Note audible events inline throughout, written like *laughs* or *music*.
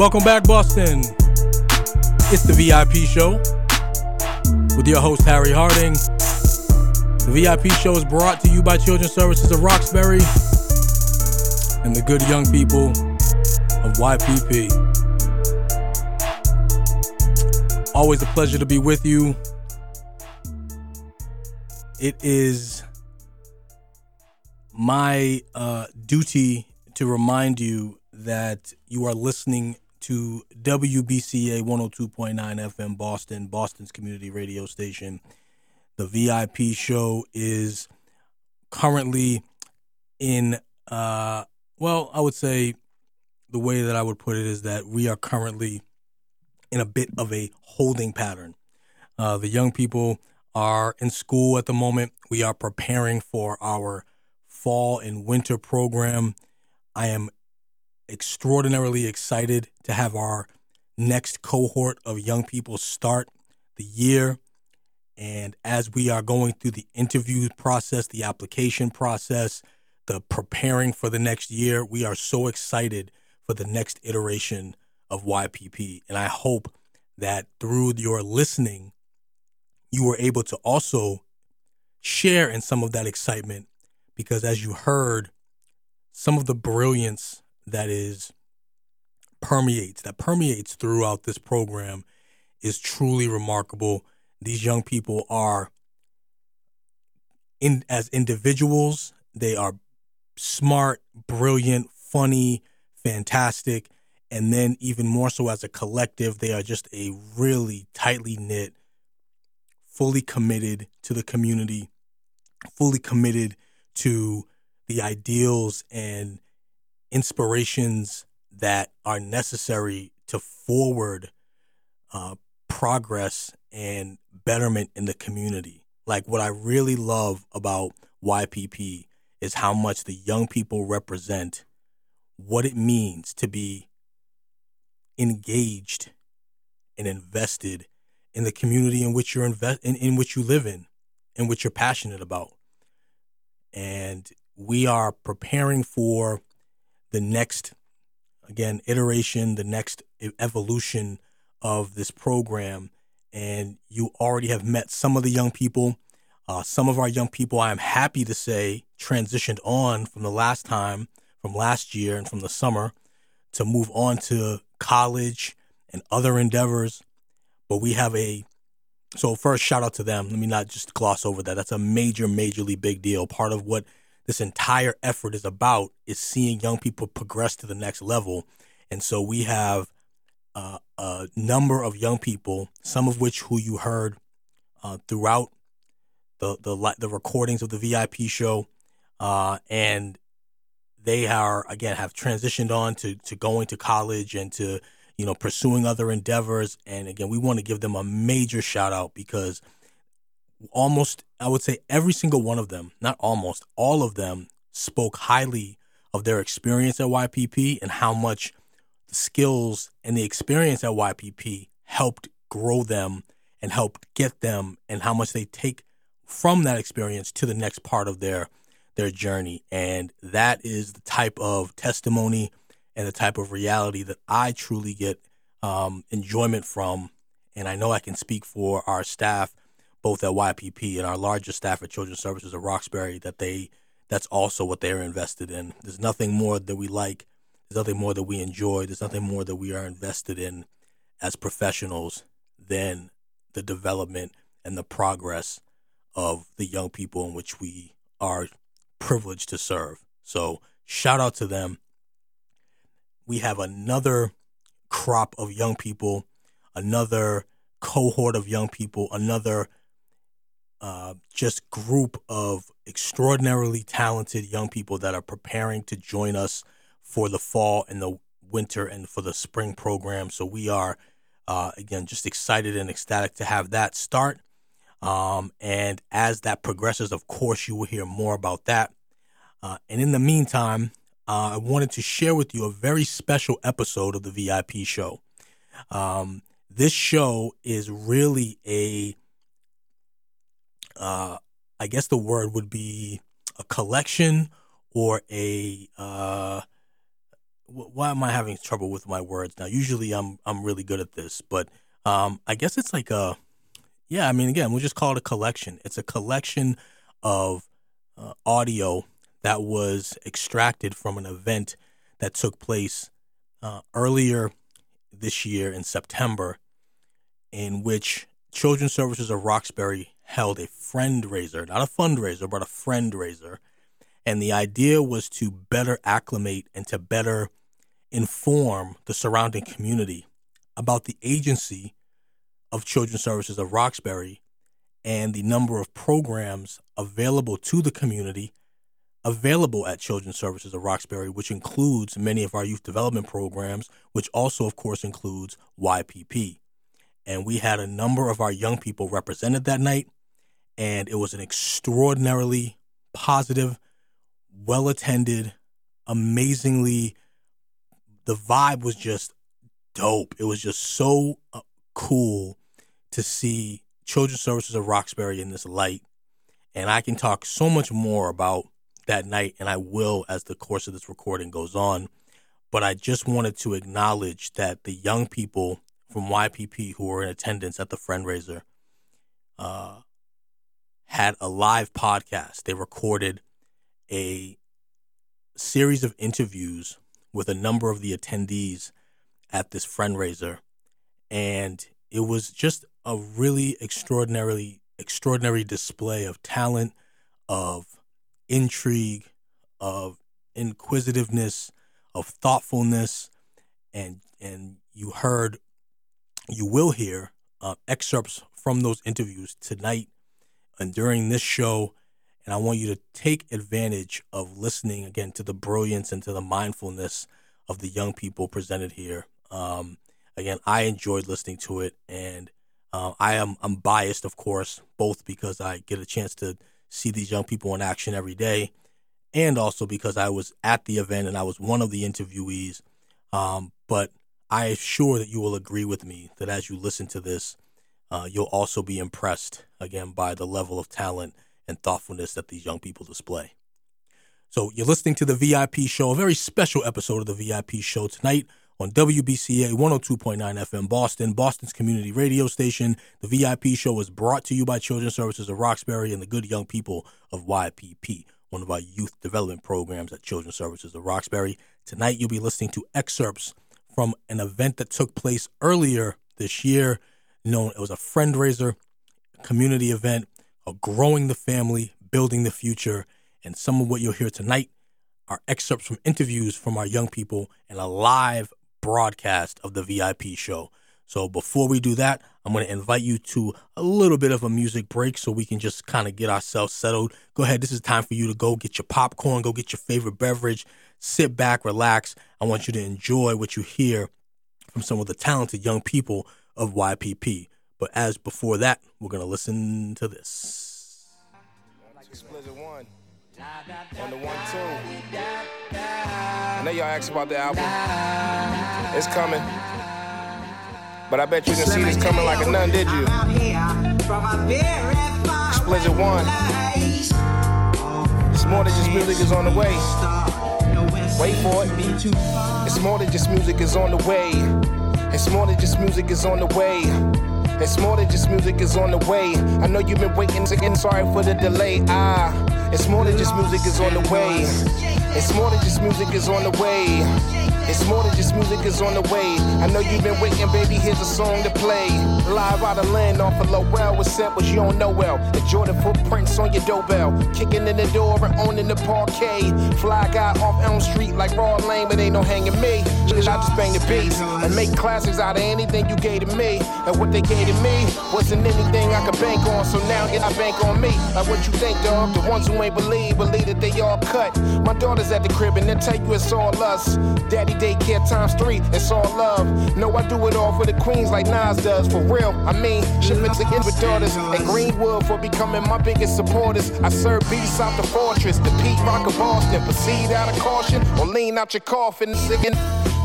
Welcome back, Boston. It's the VIP show with your host, Harry Harding. The VIP show is brought to you by Children's Services of Roxbury and the good young people of YPP. Always a pleasure to be with you. It is my uh, duty to remind you that you are listening to WBCA 102.9 FM Boston, Boston's community radio station. The VIP show is currently in, uh, well, I would say the way that I would put it is that we are currently in a bit of a holding pattern. Uh, the young people are in school at the moment. We are preparing for our fall and winter program. I am extraordinarily excited to have our next cohort of young people start the year. And as we are going through the interview process, the application process, the preparing for the next year, we are so excited for the next iteration of YPP. And I hope that through your listening, you were able to also share in some of that excitement because as you heard, some of the brilliance that is permeates that permeates throughout this program is truly remarkable. These young people are in as individuals, they are smart, brilliant, funny, fantastic, and then even more so as a collective, they are just a really tightly knit, fully committed to the community, fully committed to the ideals and inspirations that are necessary to forward uh, progress and betterment in the community. Like what I really love about YPP is how much the young people represent what it means to be engaged and invested in the community in which you're invest in, in which you live in and which you're passionate about. And we are preparing for the next again iteration, the next evolution of this program. And you already have met some of the young people. Uh, some of our young people, I am happy to say, transitioned on from the last time, from last year and from the summer to move on to college and other endeavors. But we have a, so first, shout out to them. Let me not just gloss over that. That's a major, majorly big deal. Part of what this entire effort is about is seeing young people progress to the next level. And so we have uh, a number of young people, some of which who you heard uh, throughout the, the the recordings of the VIP show, uh, and they are again have transitioned on to to going to college and to you know pursuing other endeavors. And again, we want to give them a major shout out because almost, I would say every single one of them, not almost, all of them spoke highly of their experience at YPP and how much the skills and the experience at YPP helped grow them and helped get them and how much they take from that experience to the next part of their their journey. And that is the type of testimony and the type of reality that I truly get um, enjoyment from. And I know I can speak for our staff both at YPP and our largest staff at Children's Services of Roxbury that they that's also what they're invested in. There's nothing more that we like. There's nothing more that we enjoy. There's nothing more that we are invested in as professionals than the development and the progress of the young people in which we are privileged to serve. So shout out to them. We have another crop of young people, another cohort of young people, another uh, just group of extraordinarily talented young people that are preparing to join us for the fall and the winter and for the spring program. So we are uh, again just excited and ecstatic to have that start. Um, and as that progresses, of course, you will hear more about that. Uh, and in the meantime, uh, I wanted to share with you a very special episode of the VIP show. Um, this show is really a uh, I guess the word would be a collection or a uh, why am I having trouble with my words now? Usually I'm I'm really good at this, but um, I guess it's like a yeah. I mean, again, we'll just call it a collection. It's a collection of uh, audio that was extracted from an event that took place uh, earlier this year in September, in which Children's Services of Roxbury held a friend raiser, not a fundraiser, but a friend raiser. And the idea was to better acclimate and to better inform the surrounding community about the agency of Children's Services of Roxbury and the number of programs available to the community available at Children's Services of Roxbury, which includes many of our youth development programs, which also, of course, includes YPP. And we had a number of our young people represented that night, and it was an extraordinarily positive, well attended, amazingly, the vibe was just dope. It was just so uh, cool to see Children's Services of Roxbury in this light. And I can talk so much more about that night, and I will as the course of this recording goes on. But I just wanted to acknowledge that the young people from YPP who were in attendance at the Friendraiser uh, had a live podcast. They recorded a series of interviews with a number of the attendees at this fundraiser. And it was just a really extraordinarily extraordinary display of talent, of intrigue, of inquisitiveness, of thoughtfulness, and and you heard, you will hear uh, excerpts from those interviews tonight and during this show. And I want you to take advantage of listening again to the brilliance and to the mindfulness of the young people presented here. Um, again, I enjoyed listening to it, and uh, I am I'm biased, of course, both because I get a chance to see these young people in action every day, and also because I was at the event and I was one of the interviewees. Um, but I am sure that you will agree with me that as you listen to this, uh, you'll also be impressed again by the level of talent and thoughtfulness that these young people display. So you're listening to the VIP show, a very special episode of the VIP show tonight on WBCA 102.9 FM Boston, Boston's community radio station. The VIP show is brought to you by Children's Services of Roxbury and the good young people of YPP, one of our youth development programs at Children's Services of Roxbury. Tonight, you'll be listening to excerpts from an event that took place earlier this year. Known it was a friendraiser, community event, a growing the family, building the future, and some of what you'll hear tonight are excerpts from interviews from our young people and a live broadcast of the VIP show. So before we do that, I'm going to invite you to a little bit of a music break so we can just kind of get ourselves settled. Go ahead. This is time for you to go get your popcorn, go get your favorite beverage, sit back, relax. I want you to enjoy what you hear from some of the talented young people of YPP. But as before that, we're going to listen to this. On the one, two. I know y'all asked about the album. It's coming. But I bet you didn't see this coming like a none, did you? Explicit one. It's more than just music is on the way. Wait for it. It's more than just music is on the way. It's more than just music is on the way. It's more than just music is on the way. I know you've been waiting again, sorry for the delay. Ah, it's more than just music is on the way. It's more than just music is on the way. It's more than just music is on the way. I know you've been waiting, baby. Here's a song to play. Live out of land off of Lowell with samples you don't know well. Enjoy The footprints on your doorbell. Kicking in the door and owning the parquet. Fly guy off Elm Street like Raw Lane, but ain't no hanging me. I just bang the beats and make classics out of anything you gave to me. And what they gave to me wasn't anything I could bank on. So now get I bank on me. Like what you think, dog? The ones who ain't believe, believe that they all cut. My daughter's at the crib and they tell you it's all us. Daddy daycare times three, it's all love. No, I do it all for the queens like Nas does. For real, I mean, shipping to with daughters at Greenwood for becoming my biggest supporters. I serve beats out the fortress, the Pete Rock of Boston. Proceed out of caution or lean out your coffin.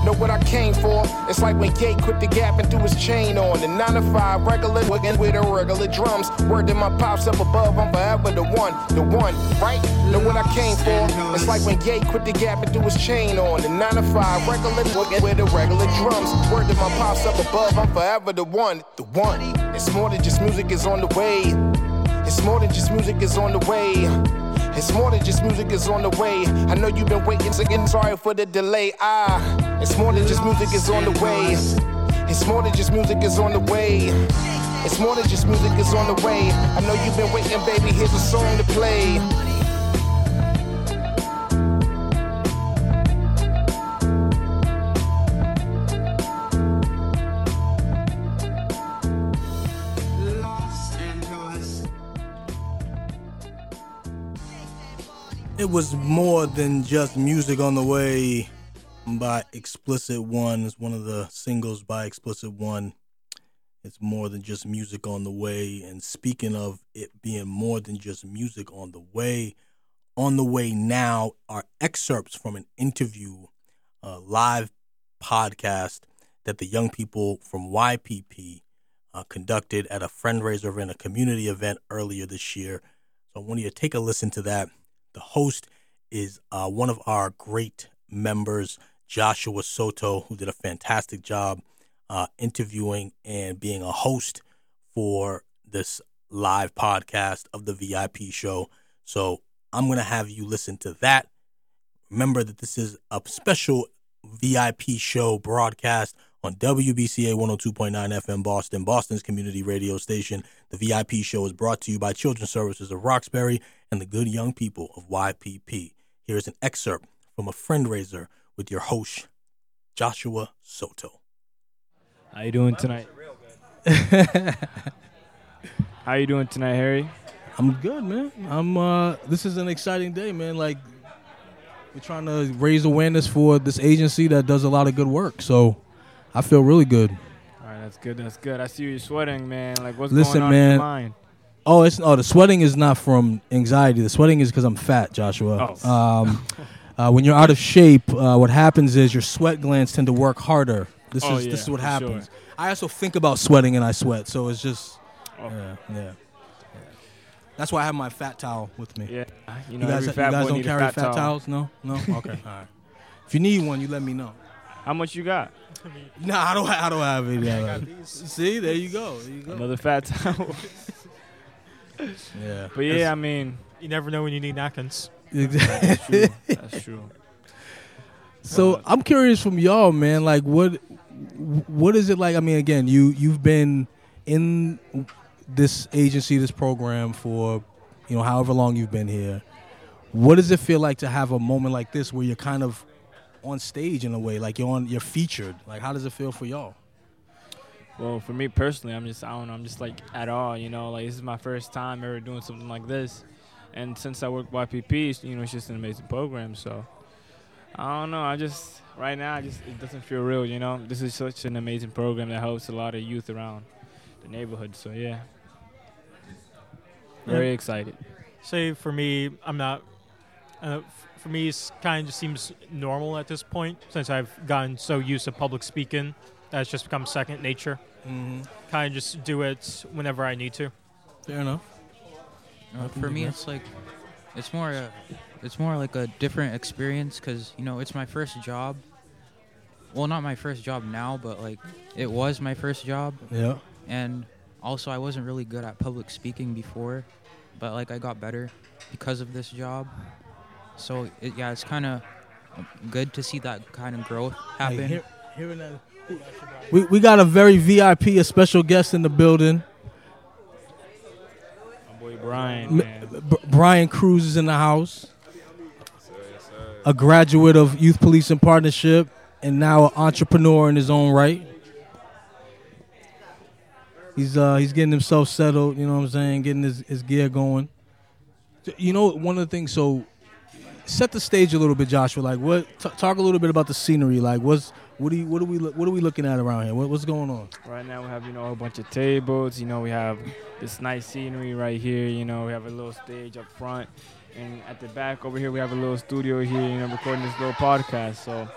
Know what I came for? It's like when Gate quit the gap and threw his chain on. The 9 to 5 regular wiggin' with the regular drums. Word to my pops up above, I'm forever the one, the one, right? Know what I came for? It's like when Gate quit the gap and threw his chain on. The 9 to 5 regular wiggin' with the regular drums. Word to my pops up above, I'm forever the one, the one. It's more than just music is on the way. It's more than just music is on the way. It's more than just music is on the way. I know you've been waiting, so again, sorry for the delay. Ah, it's more than just music is on the way. It's more than just music is on the way. It's more than just music is on the way. I know you've been waiting, baby. Here's a song to play. It was more than just music on the way by Explicit One. It's one of the singles by Explicit One. It's more than just music on the way. And speaking of it being more than just music on the way, on the way now are excerpts from an interview, a live podcast that the young people from YPP uh, conducted at a fundraiser event, a community event earlier this year. So I want you to take a listen to that. The host is uh, one of our great members, Joshua Soto, who did a fantastic job uh, interviewing and being a host for this live podcast of the VIP show. So I'm going to have you listen to that. Remember that this is a special VIP show broadcast on WBCA 102.9 FM Boston, Boston's community radio station. The VIP show is brought to you by Children's Services of Roxbury and the good young people of YPP. Here is an excerpt from a fundraiser with your host, Joshua Soto. How you doing tonight? *laughs* How you doing tonight, Harry? I'm good, man. I'm uh this is an exciting day, man. Like we're trying to raise awareness for this agency that does a lot of good work. So I feel really good. All right, that's good. That's good. I see you sweating, man. Like what's Listen, going on man. in your mind? Oh, it's oh the sweating is not from anxiety. The sweating is because I'm fat, Joshua. Oh. Um, *laughs* uh, when you're out of shape, uh, what happens is your sweat glands tend to work harder. This Oh, is yeah, this is what happens. sure. I also think about sweating and I sweat, so it's just Oh. yeah, yeah. That's why I have my fat towel with me. Yeah, you You guys, every you guys boy don't carry a fat, towel. towels? No, no. *laughs* Okay, all right. If you need one, you let me know. How much you got? No, I don't. I don't have any. *laughs* See, there you go. There you go. Another fat towel. Yeah, but yeah, I mean, You never know when you need napkins. Exactly. true. that's true. So I'm curious from y'all, man. Like, what what is it like? I mean, again, you you've been in this agency, this program for you know however long you've been here. What does it feel like to have a moment like this where you're kind of on stage in a way, like you're on, you're featured? Like, how does it feel for y'all? Well, for me personally, I'm just I don't know. I'm just like at all, you know. Like this is my first time ever doing something like this, and since I work YPP, you know, it's just an amazing program. So I don't know. I just right now, I just it doesn't feel real, you know. This is such an amazing program that helps a lot of youth around the neighborhood. So yeah, very excited. Say for me, I'm not. Uh, for me, it kind of just seems normal at this point since I've gotten so used to public speaking it's just become second nature. Mm-hmm. Kind of just do it whenever I need to. Fair enough. Uh, Nothing for me, do. it's like it's more a, it's more like a different experience because you know it's my first job. Well, not my first job now, but like it was my first job, Yeah. and also I wasn't really good at public speaking before, but like I got better because of this job. So it, yeah, it's kind of good to see that kind of growth happen. Hey, hear- hearing that, we we got a very VIP, a special guest in the building. My boy Brian, M- man. B- Brian Cruz is in the house. A graduate of Youth Policing Partnership and now an entrepreneur in his own right. He's uh he's getting himself settled, you know what I'm saying, getting his, his gear going. You know, one of the things so set the stage a little bit, Joshua. Like what t- talk a little bit about the scenery. Like what's what do you what are we what are we looking at around here? What, what's going on? Right now we have you know a bunch of tables. You know we have this nice scenery right here. You know we have a little stage up front, and at the back over here we have a little studio here, you know, recording this little podcast. So,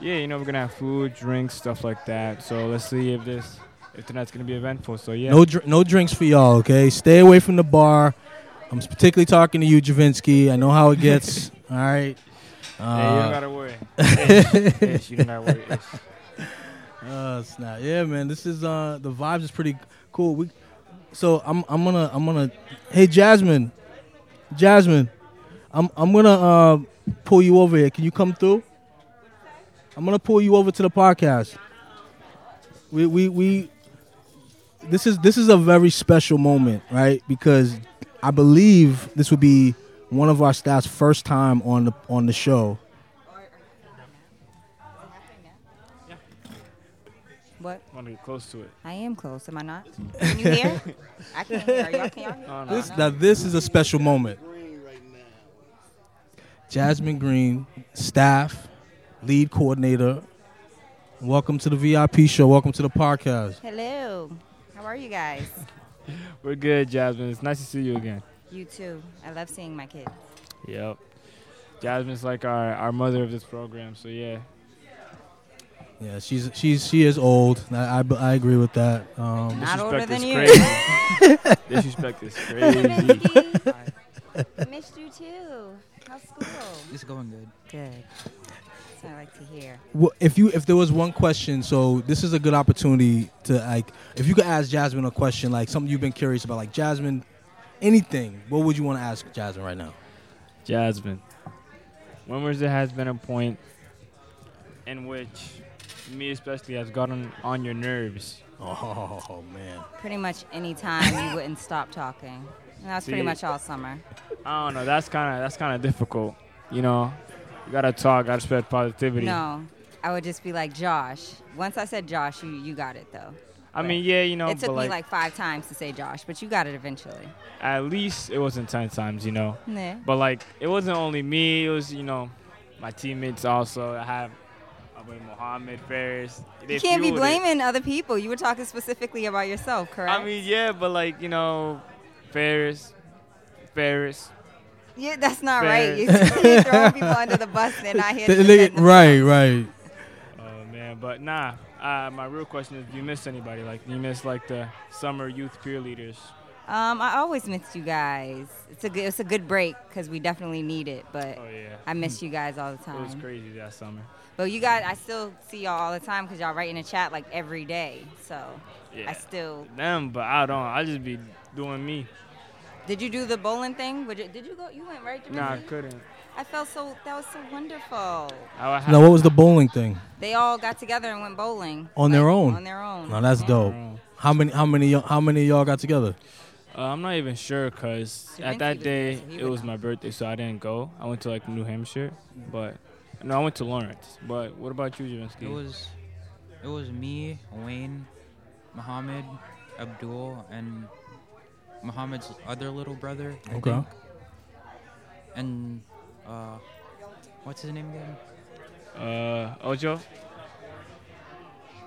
yeah, you know, we're gonna have food, drinks, stuff like that. So let's see if this, if tonight's gonna be eventful. So yeah. No, dr- no drinks for y'all. Okay, stay away from the bar. I'm particularly talking to you, Javinsky. I know how it gets. *laughs* all right. Hey, you don't Uh, gotta worry. Ish, ish, you don't gotta worry. *laughs* Ish. *laughs* Uh, snap. Yeah, man. This is uh the vibes is pretty cool. We so I'm I'm gonna I'm gonna hey Jasmine, Jasmine, I'm I'm gonna uh pull you over here. Can you come through? I'm gonna pull you over to the podcast. We we we. This is this is a very special moment, right? Because I believe this would be one of our staff's first time on the on the show. What? Wanna get close to it. I am close, am I not? Can you hear? *laughs* I can't hear. Are y'all, can y'all hear? No, no. This now this is a special moment. Jasmine Green, staff, lead coordinator. Welcome to the VIP show. Welcome to the podcast. Hello. How are you guys? *laughs* We're good, Jasmine. It's nice to see you again. You too. I love seeing my kids. Yep. Jasmine's like our, our mother of this program, so yeah. Yeah, she's she's she is old. I I, I agree with that. Um, Not older than is you. crazy. *laughs* Disrespect is crazy. Vicky, Hi. *laughs* missed you too. How's school? It's going good. Good. That's what I like to hear. wh- if you if there was one question, so this is a good opportunity to like if you could ask Jasmine a question, like something you've been curious about, like Jasmine, anything. What would you want to ask Jasmine right now? Jasmine, when was there has been a point in which me especially has gotten on your nerves? Oh man. Pretty much any time you wouldn't stop talking. And that's pretty much all summer. I don't know. That's kind of that's kind of difficult. You know, you gotta talk, gotta spread positivity. No. I would just be like, Josh. Once I said Josh, you, you got it though. I mean, yeah, you know, it took but me like, like five times to say Josh, but you got it eventually. at least it wasn't ten times, you know. Nah. But like, it wasn't only me. It was you know, my teammates also. I have I mean, Mohammed Ferris. They You can't be fueled it. blaming other people. You were talking specifically about yourself, correct? I mean, yeah, but like you know, Ferris, Ferris. yeah, that's not Fair. right. You- *laughs* You're throwing people under the bus. They're not here to *laughs* they- right, right. Oh man, but nah. Uh, my real question is, do you miss anybody? Like, do you miss like the summer youth peer leaders? Um, I always miss you guys. It's a good, it's a good break because we definitely need it. But Oh yeah, I miss you guys all the time. it was crazy that summer. But you guys, I still see y'all all the time because y'all write in the chat like every day. So Yeah, I still. them, but I don't. I just be doing me. Did you do the bowling thing? Would you, did you go? You went right to Nah, I couldn't. I felt so. That was so wonderful. I Now, what was the bowling thing? They all got together and went bowling On their own? On their own. No, that's Yeah. dope. How many? How many? y- How many of y'all got together? Uh, I'm not even sure because at that day so it was know. my birthday, so I didn't go. I went to like New Hampshire, but no, I went to Lawrence. But what about you, Javinsky? It was, it was me, Wayne, Muhammad, Abdul, and Muhammad's other little brother. I Okay. think. And uh, what's his name again? uh, Ojo,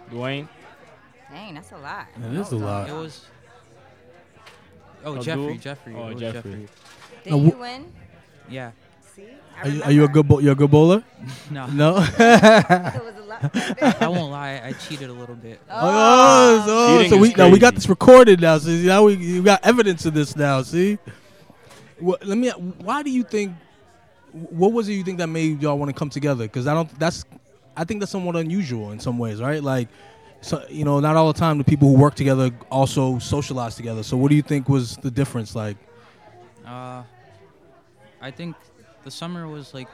Dwayne. Dang, that's a lot. That is a lot. It was. Oh, Abdul? Jeffrey, Jeffrey. Oh, it was Jeffrey. Did you win? Yeah. See? Are you, are you a good? Bo- you're a good bowler? *laughs* No. No. *laughs* It was a lot. I won't lie. I cheated a little bit. Oh, so, so we now we got this recorded now. So now we, we got evidence of this now. See, what, let me. Why do you think? What was it you think that made y'all want to come together? Because I don't. That's. I think that's somewhat unusual in some ways, right? Like, so you know, not all the time the people who work together also socialize together. So what do you think was the difference? Like, Uh, I think the summer was like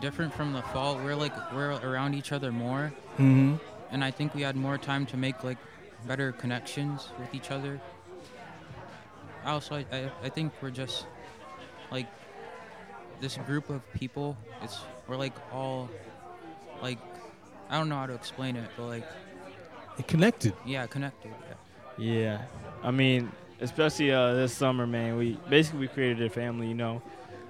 different from the fall. We're like we're around each other more, mm-hmm. and I think we had more time to make like better connections with each other. Also, I, I, I think we're just like this group of people. It's we're like all like I don't know how to explain it, but like it connected. yeah, connected. Yeah. Yeah, I mean, especially uh, this summer, man. We basically we created a family. You know,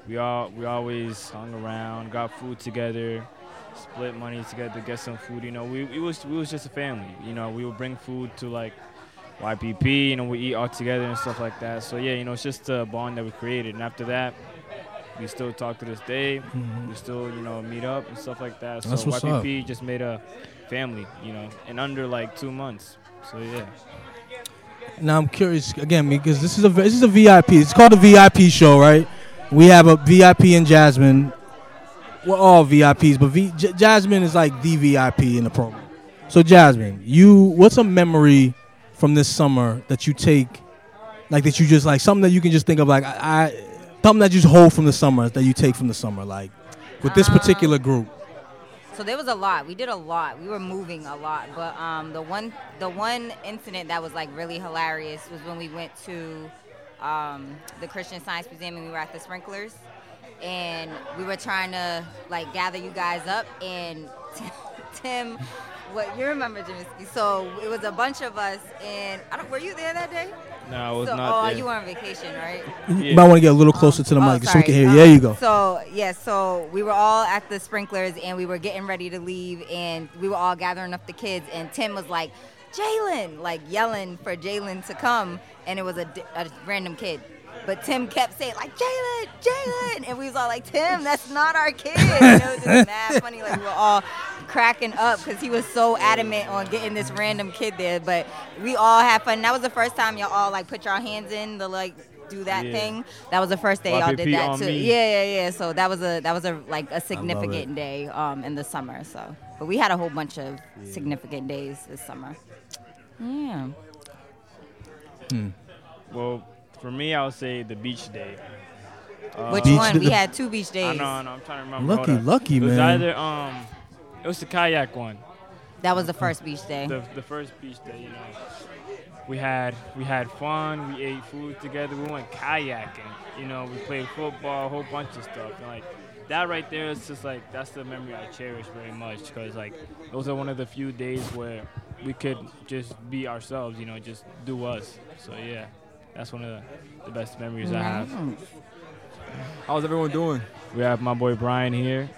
we all we always hung around, got food together, split money together to get some food. You know, we, we was we was just a family. You know, we would bring food to like YPP. You know, we eat all together and stuff like that. So yeah, you know, it's just a bond that we created. And after that, we still talk to this day. Mhm. We still, you know, meet up and stuff like that. That's so what's YPP just made a family, you know, in under like two months. So yeah. Now I'm curious again because this is a this is a VIP. It's called a VIP show, right? We have a VIP and Jasmine. We're all VIPs, but v, J- Jasmine is like the VIP in the program. So Jasmine, you what's a memory from this summer that you take, like that you just like something that you can just think of like I, I something that you just hold from the summer that you take from the summer, like with this Um, particular group. So there was a lot. We did a lot. We were moving a lot. But um, the one the one incident that was like really hilarious was when we went to um, the Christian Science Museum and we were at the sprinklers, and we were trying to like gather you guys up and *laughs* Tim. What you remember, Jimiski? So it was a bunch of us, and I don't. Were you there that day? No, I was so, not oh, there. you were on vacation, right? You might want to get a little closer to the Oh, mic so we can hear. you. Um, There you go. So yeah, so we were all at the sprinklers and we were getting ready to leave and we were all gathering up the kids and Tim was like, Jalen, like yelling for Jalen to come and it was a, a random kid. But Tim kept saying like Jalen, Jalen, and we was all like Tim, that's not our kid. And it was just mad funny. Like we were all cracking up because he was so adamant on getting this random kid there. But we all had fun. That was the first time y'all all like put your hands in the like do that Yeah. thing. That was the first day y'all did that too. me. Yeah, yeah, yeah. So that was a that was a like a significant day um in the summer. So, but we had a whole bunch of significant days this summer. Yeah. Well, for me, I would say the beach day. Which Beach one? day- We had two beach I days. know, I know. I'm trying to remember. Lucky, Hold up. lucky It was man. either um, it was the kayak one. That was the first beach day. the the first beach day, you know, we had we had fun. We ate food together. We went kayaking. You know, we played football, a whole bunch of stuff. And like that right there is just like that's the memory I cherish very much because like those are one of the few days where we could just be ourselves. You know, just do us. So yeah, that's one of the, the best memories I have. How's everyone doing? We have my boy Brian here.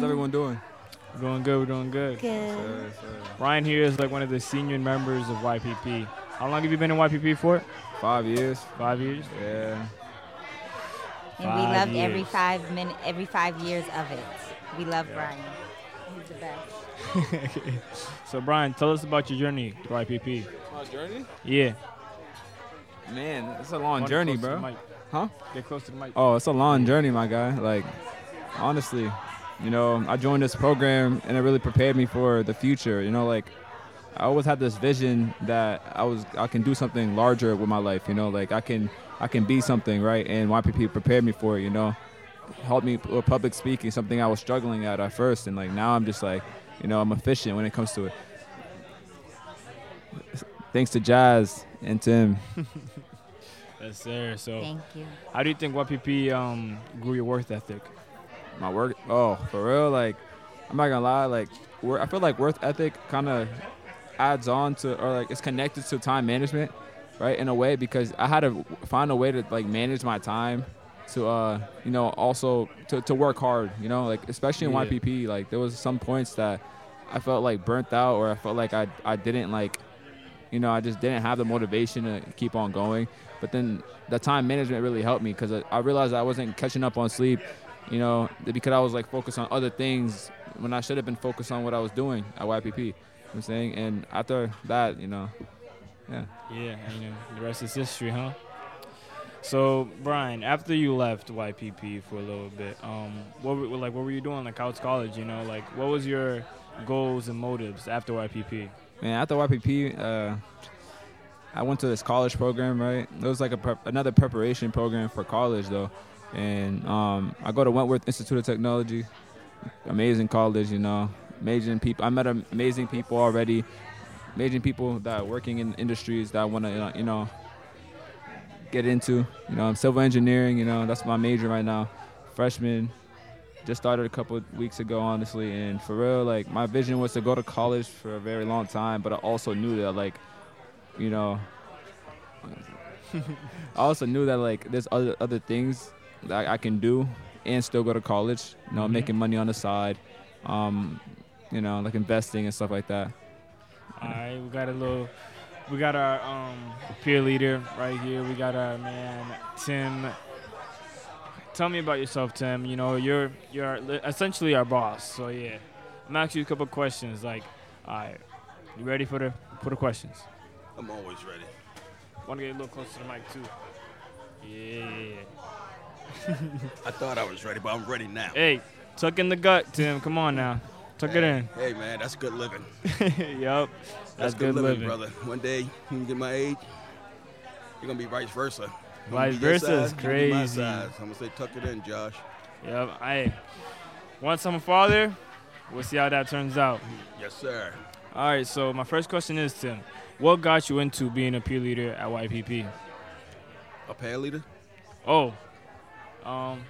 Brian. How's mm-hmm. everyone doing? We're doing good. We're doing good. Good. Ryan here is like one of the senior members of YPP. How long have you been in YPP for? Five years. Five years. Yeah. And we Five loved every five minute, every five years of it. We love Yeah. Brian. He's the best. *laughs* So Brian, tell us about your journey to YPP. My journey? Yeah. Man, it's a long Get journey, close to the bro. Huh? Get close to the mic. Oh, it's a long journey, my guy. Like, honestly, you know, I joined this program and it really prepared me for the future. You know, like, I always had this vision that I was I can do something larger with my life. You know, like I can I can be something, right? And YPP prepared me for it. You know, helped me with public speaking, something I was struggling at at first, and like now I'm just like, you know, I'm efficient when it comes to it. Thanks to Jazz and Tim. *laughs* Yes, sir. So, Thank you. how do you think YPP um, grew your worth ethic? My work oh for real like i'm not gonna lie like i feel like work ethic kind of adds on to or like it's connected to time management right in a way because i had to find a way to like manage my time to uh you know also to, to work hard you know like especially in Yeah. ypp like there was some points that i felt like burnt out or i felt like i i didn't like you know i just didn't have the motivation to keep on going but then the time management really helped me because I, I realized i wasn't catching up on sleep you know, because I was like focused on other things when I should have been focused on what I was doing at YPP. You know I'm saying? And after that, you know, yeah. Yeah, and you know, the rest is history, huh? So, Brian, after you left YPP for a little bit, um, what were, like what were you doing like Couch College? You know, like what was your goals and motives after YPP? Man, after YPP, uh, I went to this college program, right? It was like a prep, another preparation program for college, though. And um, I go to Wentworth Institute of Technology, amazing college, you know, amazing people. I met amazing people already, amazing people that are working in industries that I want to, you know, get into. You know, I'm civil engineering, you know, that's my major right now. Freshman, just started a couple weeks ago, honestly. And for real, like, my vision was to go to college for a very long time, but I also knew that, like, you know, *laughs* I also knew that, like, there's other, other things that I can do and still go to college. You know, Mhm. making money on the side, um, you know, like investing and stuff like that. All right, we got a little, we got our um, peer leader right here. We got our man Tim tell me about yourself, Tim. You know, you're you're essentially our boss. So yeah, I'm gonna ask you a couple questions. Like, all right, you ready for the for the questions? I'm always ready. Want to get a little closer to the mic too. Yeah. *laughs* I thought I was ready, but I'm ready now. Hey, tuck in the gut, Tim. Come on now, tuck it in. Hey man, that's good living. *laughs* yup, that's, good, living. brother. One day when you get my age, you're gonna be vice versa. Vice versa is you're my crazy. size. I'm gonna say tuck it in, Josh. Yep. I once I'm a father, we'll see how that turns out. Yes, sir. All right. So my first question is, Tim, what got you into being a peer leader at YPP? A peer leader? Oh, um,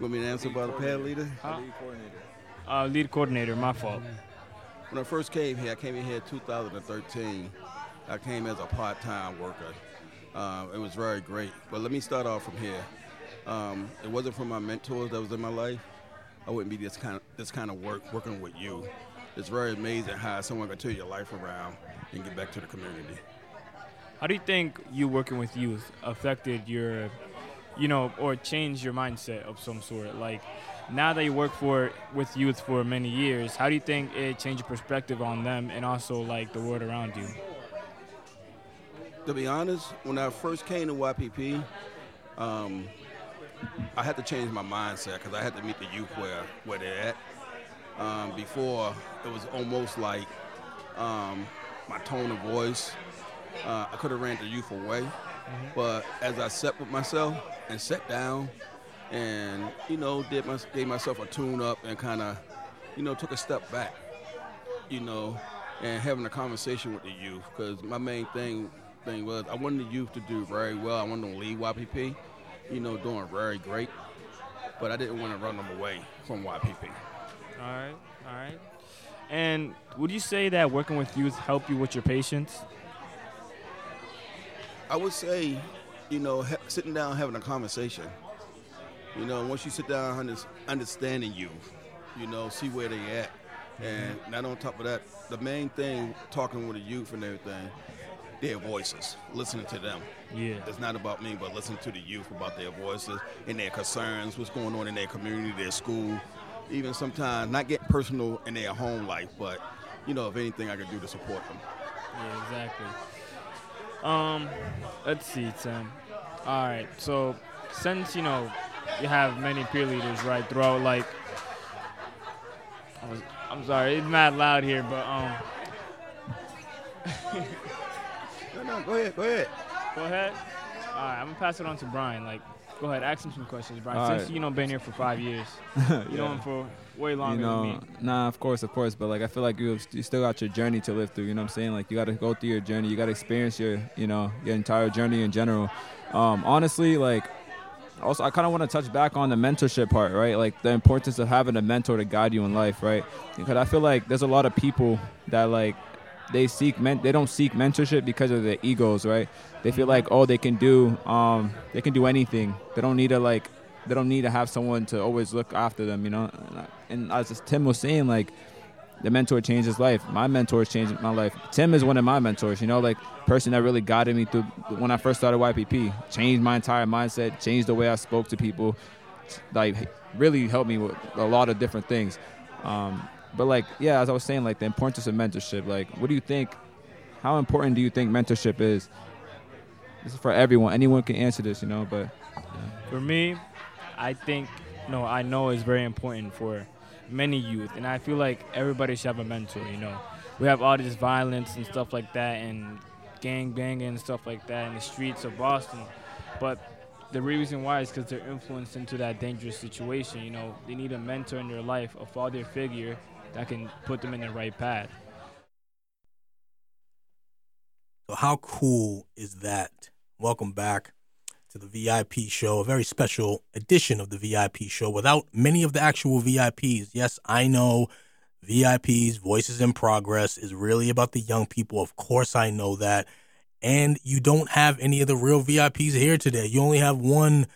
Want me to answer about the pad leader? huh? uh, lead coordinator. My fault. When I first came here, I came in here in 2013. I came as a part-time worker. Um, it was very great. But let me start off from here. Um, it wasn't for my mentors that was in my life. I wouldn't be this kind of this kind of work working with you. It's very amazing how someone can turn your life around and get back to the community. How do you think you working with youth affected your, you know, or change your mindset of some sort? Like, now that you work for with youth for many years, how do you think it changed your perspective on them and also like the world around you? To be honest, when I first came to YPP, um, I had to change my mindset because I had to meet the youth where, where they're at. Um, before, it was almost like um, my tone of voice. Uh, I could have ran the youth away. Mm-hmm. But as I sat with myself and sat down and, you know, did my, gave myself a tune up and kind of, you know, took a step back, you know, and having a conversation with the youth because my main thing thing was I wanted the youth to do very well. I wanted them to lead YPP, you know, doing very great. But I didn't want to run them away from YPP. All right, all right. And would you say that working with youth help you with your patience? I would say, you know, ha- sitting down having a conversation. You know, once you sit down under- understanding you, you know, see where they at. Mm-hmm. And not on top of that, the main thing, talking with the youth and everything, their voices, listening to them. Yeah. It's not about me, but listening to the youth about their voices and their concerns, what's going on in their community, their school, even sometimes not getting personal in their home life, but, you know, if anything I could do to support them. Yeah, exactly. Um, let's see, Tim. All right, so since you know you have many peer leaders, right, throughout like, I was, I'm sorry, it's not loud here, but um, *laughs* No, no, go ahead, go ahead. go ahead. All right, I'm gonna pass it on to Brian. Like, go ahead, ask him some questions, Brian. All since right. you know been here for five years, *laughs* you know him for way longer you know, than me. nah, of course, of course, but like I feel like you you still got your journey to live through. You know what I'm saying? Like you got to go through your journey. You got to experience your, you know, your entire journey in general. Um, honestly, like also I kind of want to touch back on the mentorship part, right? Like the importance of having a mentor to guide you in life, right? Because I feel like there's a lot of people that like they seek men they don't seek mentorship because of their egos, right? They feel like oh they can do um they can do anything. They don't need to like they don't need to have someone to always look after them, you know. And as Tim was saying, like the mentor changed his life. My mentors changed my life. Tim is one of my mentors, you know, like person that really guided me through when I first started YPP. Changed my entire mindset, changed the way I spoke to people, like really helped me with a lot of different things. Um, but like, yeah, as I was saying, like the importance of mentorship. Like, what do you think? How important do you think mentorship is? This is for everyone. Anyone can answer this, you know. But For me, I think no, I know it's very important for many youth, and I feel like everybody should have a mentor. You know, we have all this violence and stuff like that, and gang banging and stuff like that in the streets of Boston, but the reason why is because they're influenced into that dangerous situation. You know, they need a mentor in their life, a father figure that can put them in the right path. So how cool is that? Welcome back to the VIP show, a very special edition of the VIP show without many of the actual VIPs. Yes, I know VIPs, Voices in Progress is really about the young people. Of course I know that. And you don't have any of the real VIPs here today. You only have one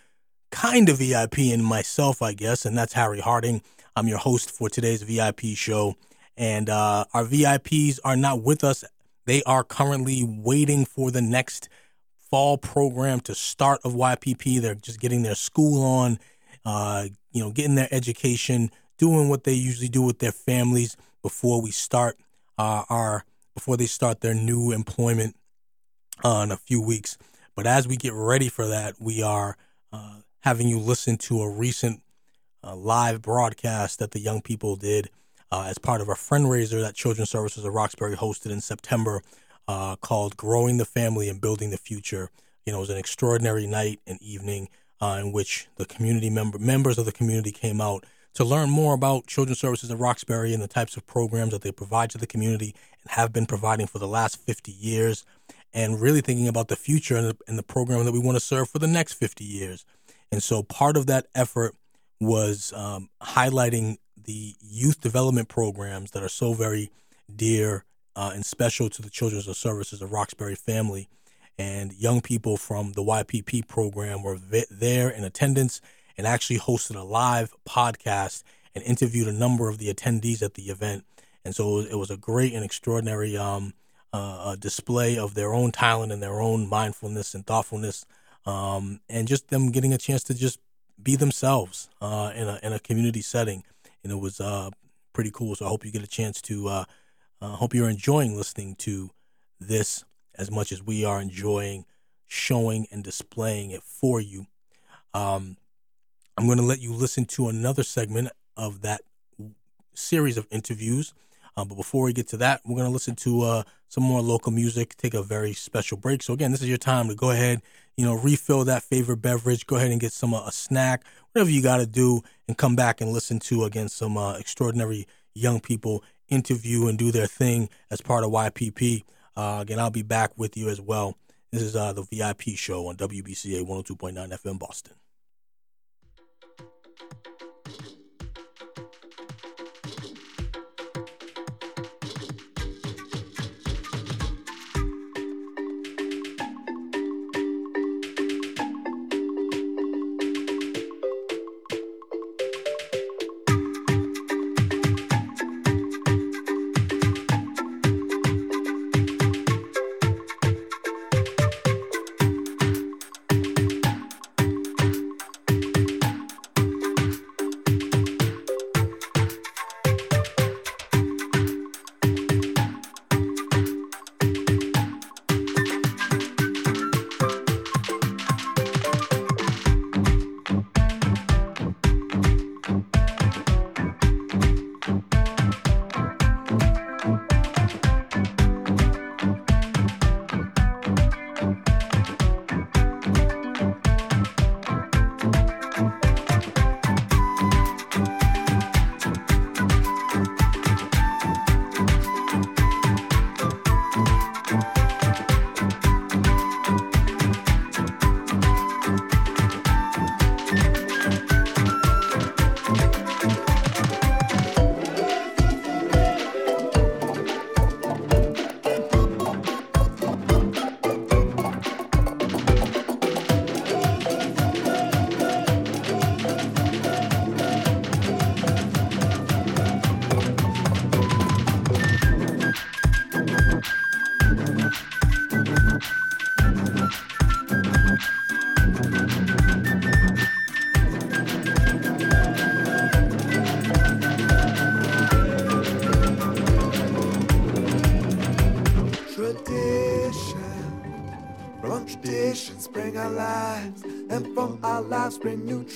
kind of VIP in myself, I guess, and that's Harry Harding. I'm your host for today's VIP show. And uh, our VIPs are not with us they are currently waiting for the next fall program to start of YPP. They're just getting their school on uh, you know, getting their education, doing what they usually do with their families before we start uh, our before they start their new employment uh, in a few weeks. But as we get ready for that, we are uh, having you listen to a recent live broadcast that the young people did uh, as part of a fundraiser that Children's Services of Roxbury hosted in September uh, called Growing the Family and Building the Future. You know, it was an extraordinary night and evening uh, in which the community member members of the community came out to learn more about Children's Services of Roxbury and the types of programs that they provide to the community and have been providing for the last 50 years, and really thinking about the future and the, and the program that we want to serve for the next 50 years. And so part of that effort was um, highlighting the youth development programs that are so very dear uh, and special to the Children's Services of Roxbury family. And young people from the YPP program were there in attendance and actually hosted a live podcast and interviewed a number of the attendees at the event. And so it was a great and extraordinary um, uh, display of their own talent and their own mindfulness and thoughtfulness, um, and just them getting a chance to just be themselves uh, in a in a community setting. And it was uh, pretty cool. So I hope you get a chance to. Uh, uh, hope you're enjoying listening to this as much as we are enjoying showing and displaying it for you. Um, I'm going to let you listen to another segment of that series of interviews. Uh, but before we get to that, we're going to listen to uh, some more local music, take a very special break. So, again, this is your time to go ahead, you know, refill that favorite beverage, go ahead and get some uh, a snack, whatever you got to do, and come back and listen to, again, some uh, extraordinary young people interview and do their thing as part of YPP. Uh, again, I'll be back with you as well. This is uh, the VIP show on WBCA 102.9 FM Boston.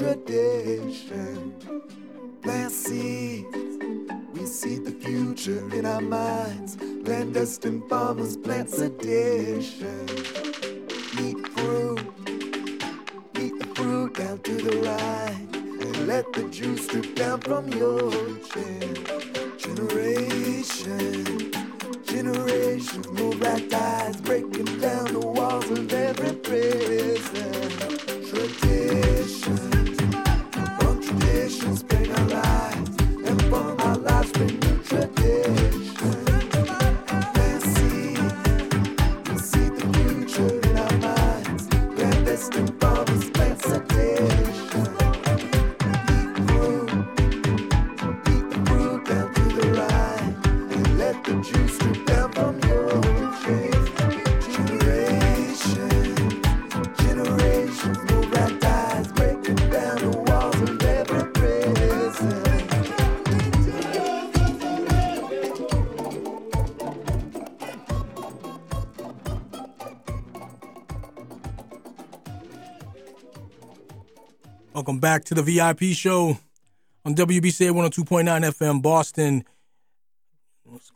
Tradition. Plant seeds, we see the future in our minds. Clandestine farmers plant sedition. Eat fruit, eat the fruit down to the rind. And let the juice drip down from your Welcome back to the VIP show on WBCA 102.9 FM Boston.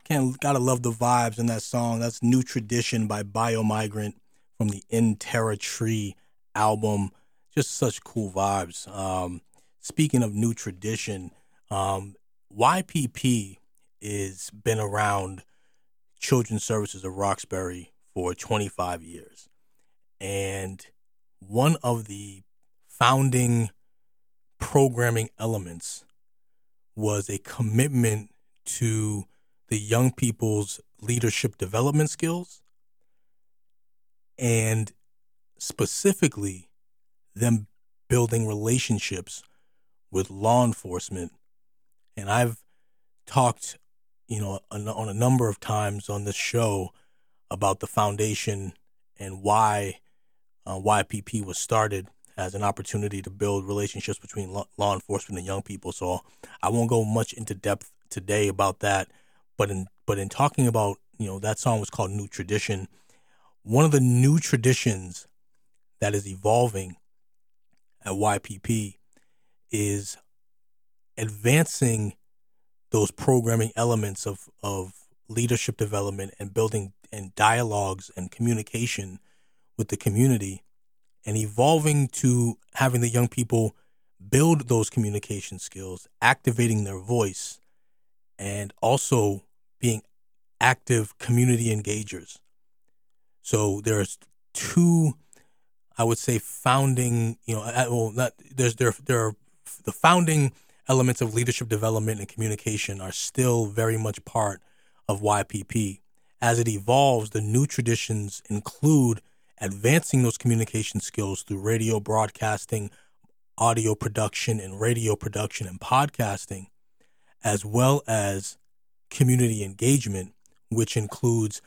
Can't gotta love the vibes in that song. That's New Tradition by Biomigrant from the In Terra Tree album. Just such cool vibes. Um, speaking of new tradition, um, YPP is been around children's services of Roxbury for 25 years. And one of the founding programming elements was a commitment to the young people's leadership development skills and specifically them building relationships with law enforcement. And I've talked, you know, on a number of times on this show about the foundation and why uh, YPP was started as an opportunity to build relationships between law enforcement and young people. So I won't go much into depth today about that, but in but in talking about you know that song was called New Tradition. One of the new traditions that is evolving at YPP is advancing those programming elements of of leadership development and building and dialogues and communication with the community and evolving to having the young people build those communication skills, activating their voice, and also being active community engagers. So there's two, I would say, founding. You know, uh, well, not there's there there are the founding elements of leadership development and communication are still very much part of YPP. As it evolves, the new traditions include advancing those communication skills through radio broadcasting, audio production, and radio production and podcasting, as well as community engagement, which includes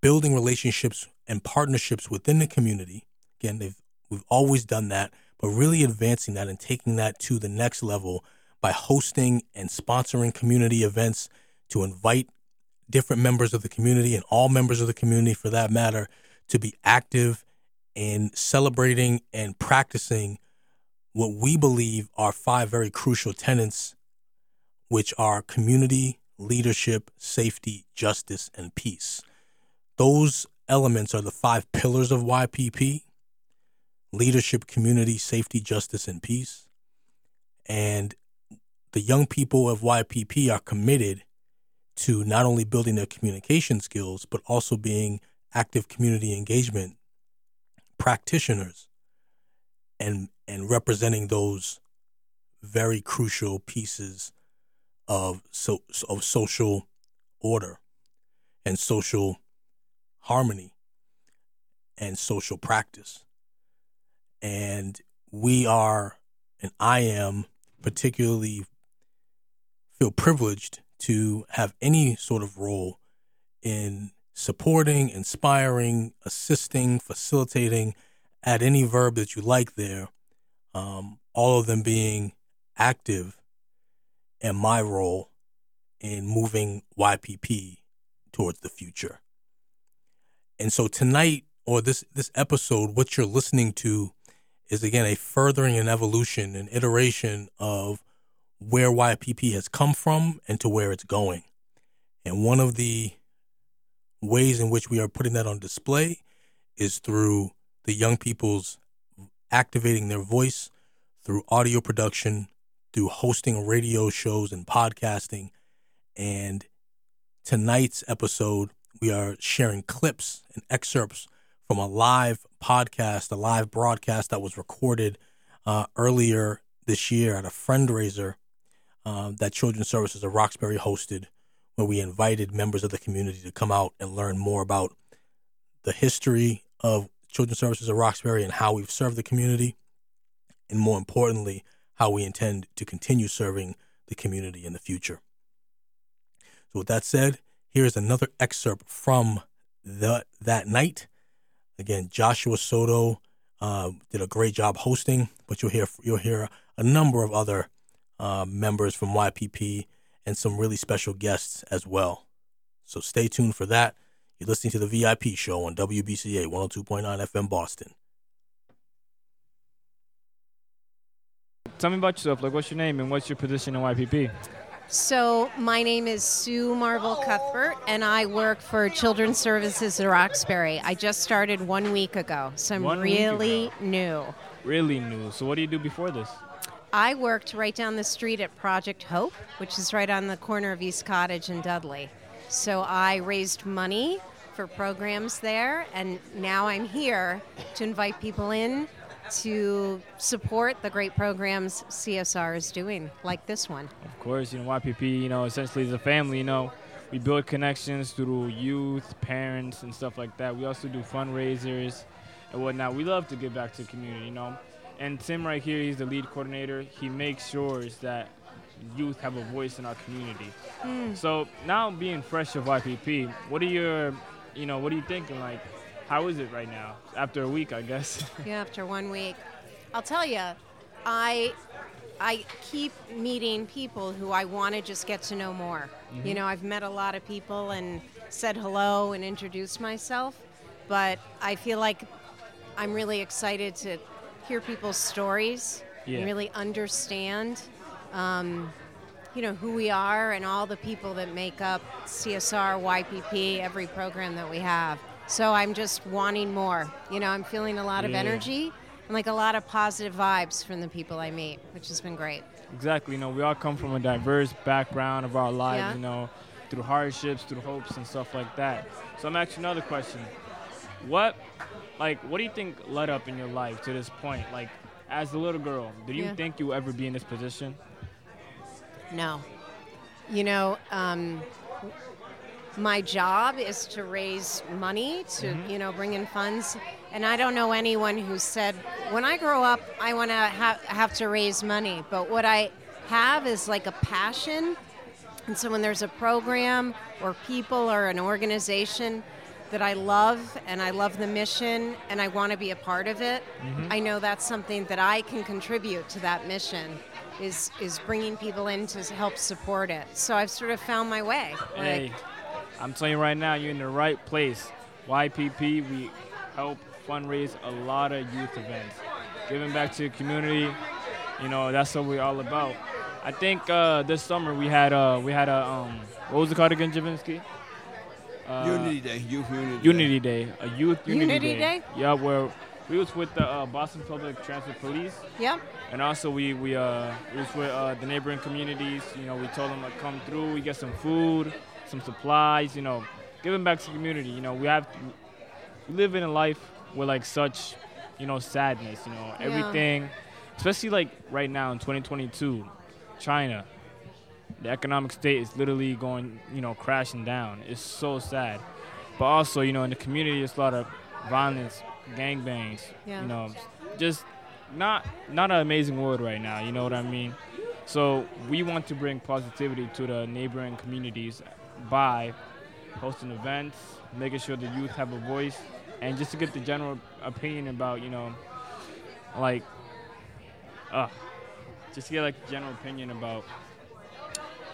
building relationships and partnerships within the community. Again, we've always done that, but really advancing that and taking that to the next level by hosting and sponsoring community events to invite different members of the community and all members of the community for that matter to be active in celebrating and practicing what we believe are five very crucial tenets, which are community, leadership, safety, justice, and peace. Those elements are the five pillars of YPP leadership, community, safety, justice, and peace. And the young people of YPP are committed to not only building their communication skills, but also being active community engagement practitioners and and representing those very crucial pieces of so of social order and social harmony and social practice. And we are and I am particularly feel privileged to have any sort of role in supporting, inspiring, assisting, facilitating, add any verb that you like there, um, all of them being active in my role in moving YPP towards the future. And so tonight, or this, this episode, what you're listening to is again a furthering and evolution and iteration of where YPP has come from and to where it's going. And one of the ways in which we are putting that on display is through the young people's activating their voice through audio production, through hosting radio shows and podcasting. And tonight's episode, we are sharing clips and excerpts from a live podcast, a live broadcast that was recorded uh, earlier this year at a fundraiser uh, that Children's Services of Roxbury hosted where we invited members of the community to come out and learn more about the history of Children's Services of Roxbury and how we've served the community, and more importantly, how we intend to continue serving the community in the future. So, with that said, here's another excerpt from the that night. Again, Joshua Soto uh, did a great job hosting, but you'll hear you'll hear a number of other uh, members from YPP and some really special guests as well. So stay tuned for that. You're listening to the VIP show on WBCA 102.9 FM Boston. tell me about yourself. Like, what's your name and what's your position in YPP? So, my name is Sue Marvel Cuthbert, and I work for Children's Services at Roxbury. I just started one week ago, so I'm One really new. Really new. So, what do you do before this? I worked right down the street at Project Hope, which is right on the corner of East Cottage and Dudley. So, I raised money for programs there, and now I'm here to invite people in to support the great programs CSR is doing, like this one. Of course, you know, YPP, you know, essentially is a family, you know. We build connections through youth, parents, and stuff like that. We also do fundraisers and whatnot. We love to give back to the community, you know. And Tim right here, he's the lead coordinator. He makes sure that youth have a voice in our community. Mm. So now being fresh of YPP, what are your, you know, what are you thinking? Like, how is it right now? After a week, I guess. *laughs* Yeah, after one week. I'll tell you, I I keep meeting people who I want to just get to know more. You Mhm. know, I've met a lot of people and said hello and introduced myself, but I feel like I'm really excited to hear people's stories Yeah. and really understand, um, you know, who we are and all the people that make up CSR, YPP, every program that we have. So I'm just wanting more. You know, I'm feeling a lot of energy and like a lot of positive vibes from the people I meet, which has been great. Exactly. You know, we all come from a diverse background of our lives, Yeah. you know, through hardships, through hopes and stuff like that. So I'm asking another question. What like what do you think led up in your life to this point? Like as a little girl, did you Yeah. think you would ever be in this position? No. You know, um, my job is to raise money to, Mhm. you know, bring in funds. And I don't know anyone who said, when I grow up, I want to ha- have to raise money. But what I have is like a passion. And so when there's a program or people or an organization that I love and I love the mission and I want to be a part of it, Mhm. I know that's something that I can contribute to that mission is is bringing people in to help support it. So I've sort of found my way. Like, Hey, I'm telling you right now, you're in the right place. YPP, we help fundraise a lot of youth events, giving back to the community. You know, that's what we're all about. I think uh, this summer we had uh, we had a um, what was it called again, Javinsky? Uh, Unity Day, Youth Unity Day. Unity Day, a youth Unity, Unity Day? Yeah, where we was with the uh, Boston Public Transit Police. Yep. And also we we uh we was with uh, the neighboring communities. You know, we told them to come through. We get some food, some supplies. You know, giving back to the community. You know, we have we live in a life with like such, you know, sadness. You know, Yeah. everything, especially like right now in 2022, China. The economic state is literally going, you know, crashing down. It's so sad. But also, you know, in the community, there's a lot of violence, gangbangs. Yeah. You know, just not not an amazing world right now. You know what I mean? So we want to bring positivity to the neighboring communities by hosting events, making sure the youth have a voice, and just to get the general opinion about, you know, like, uh, just to get like general opinion about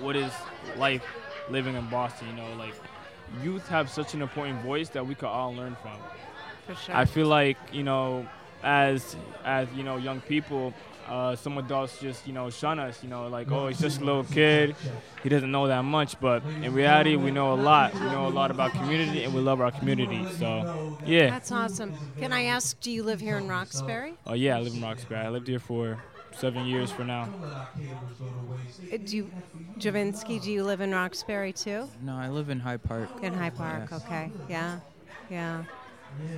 what is life living in Boston. You know, like youth have such an important voice that we could all learn from. For sure. I feel like you know, as as you know, young people, uh, some adults just you know shun us. You know, like oh, he's just a little kid, he doesn't know that much. But in reality, we know a lot. We know a lot about community, and we love our community. So yeah. That's awesome. Can I ask, do you live here in Roxbury? Oh yeah, I live in Roxbury. I lived here for seven years for now. Uh, Do you, Javinsky, do you live in Roxbury too? No, I live in Hyde Park. In Hyde Park, Yes. okay. Yeah, yeah.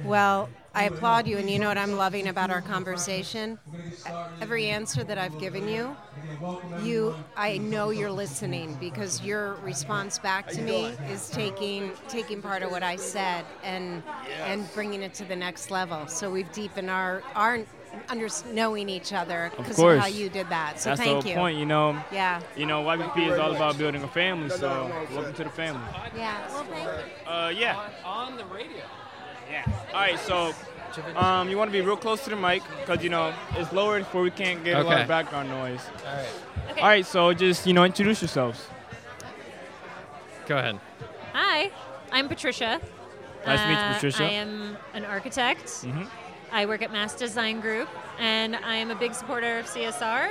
Well, I applaud you, and you know what I'm loving about our conversation? Every answer that I've given you, you, I know you're listening because your response back to me is taking taking part of what I said and and bringing it to the next level. So we've deepened our our under knowing each other because course. of how you did that. So That's thank the you. whole point, you know. Yeah. You know, YPP is all about building a family. So welcome to the family. Yeah. Well, thank you. Uh, yeah. On the radio. Yeah. All right, so um, you want to be real close to the mic because you know it's lowered for we can't get a lot of background noise. All right. Okay. All right, so just you know introduce yourselves. Go ahead. Hi, I'm Patricia. Nice to meet you, Uh, Patricia. I am an architect. Mhm. I work at Mass Design Group, and I am a big supporter of CSR.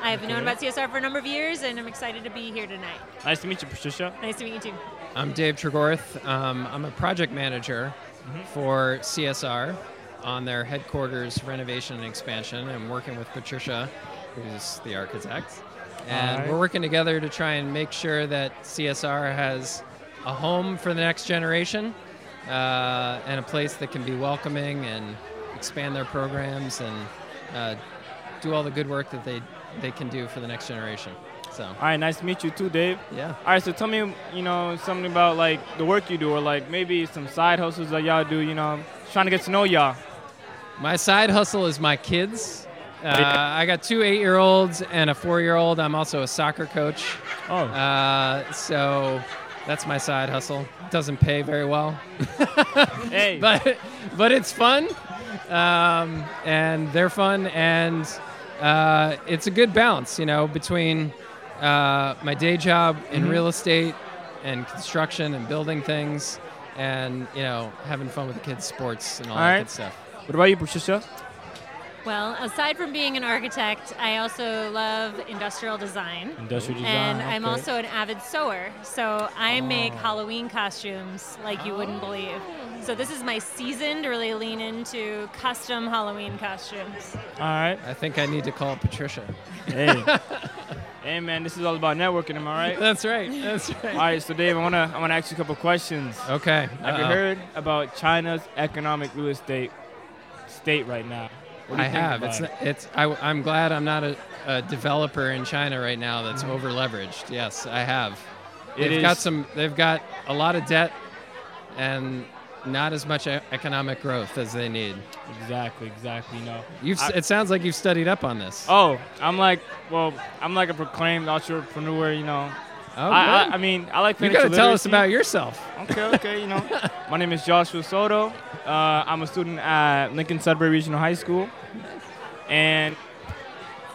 I've known about CSR for a number of years, and I'm excited to be here tonight. Nice to meet you, Patricia. Nice to meet you too. I'm Dave Tregorth. Um, I'm a project manager for CSR on their headquarters renovation and expansion. I'm working with Patricia, who's the architect. And Alright. we're working together to try and make sure that CSR has a home for the next generation uh, and a place that can be welcoming and expand their programs and uh, do all the good work that they, they can do for the next generation. So. All right, nice to meet you too, Dave. Yeah. All right, so tell me, you know, something about like the work you do, or like maybe some side hustles that y'all do. You know, trying to get to know y'all. My side hustle is my kids. Uh, I got two eight-year-olds and a four-year-old. I'm also a soccer coach. Oh. Uh, so that's my side hustle. Doesn't pay very well. *laughs* hey. *laughs* But but it's fun, um, and they're fun, and uh, it's a good balance, you know, between uh, my day job in Mhm. real estate and construction and building things, and you know, having fun with the kids' sports and all, All that right. good stuff. What about you, Patricia? Well, aside from being an architect, I also love industrial design. Industrial And design, I'm also an avid sewer. So I ah. make Oh. Halloween costumes like you wouldn't believe. So this is my season to really lean into custom Halloween costumes. All right. I think I need to call Patricia. Hey. *laughs* hey, man, this is all about networking, am I right? *laughs* That's right. That's right. All right, so Dave, I wanna I wanna ask you a couple questions. Okay. Have you Uh-oh. heard about China's economic real estate state right now? I have. It's it? it's. I, am glad I'm not a, a developer in China right now that's Mhm. over leveraged. Yes, I have. It They've got some. They've got a lot of debt, and not as much economic growth as they need. Exactly, exactly. No, You've. I- it sounds like you've studied up on this. Oh, I'm like, well, I'm like a proclaimed entrepreneur, you know. Oh, I. I, I mean, I like financial You gotta tell us about yourself. Okay, okay, you know. *laughs* My name is Joshua Soto. Uh, I'm a student at Lincoln Sudbury Regional High School. And,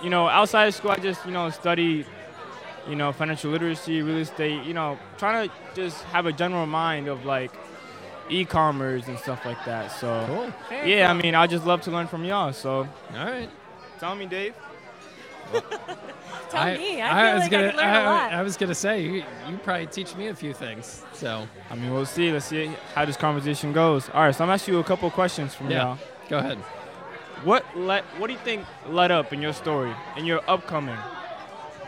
you know, outside of school, I just, you know, study, you know, financial literacy, real estate, you know, trying to just have a general mind of like e-commerce and stuff like that. So, Cool. Yeah, I mean, I just love to learn from y'all. So, all right. Tell me, Dave. *laughs* Tell me. I feel was like gonna, I could learn I, a lot. I was gonna say you. You probably teach me a few things. So. I mean, we'll see. Let's see how this conversation goes. All right, so I'm gonna ask you a couple questions from Yeah, y'all. go ahead. What let What do you think led up in your story, in your upcoming?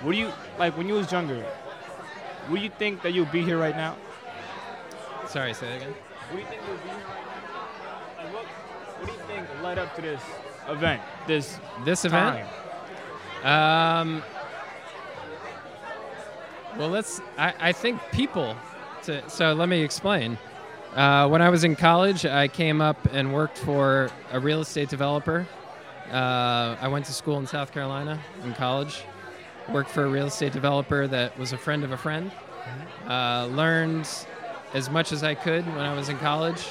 What do you like when you was younger? Would you think that you'll be here right now? Sorry, say that again. What do you think you'll be here right now? Like, what, what do you think led up to this event? This This time? event? Um, well, let's. I, I think people. To, so let me explain. Uh, when I was in college, I came up and worked for a real estate developer. Uh, I went to school in South Carolina in college. Worked for a real estate developer that was a friend of a friend. Uh, learned as much as I could when I was in college,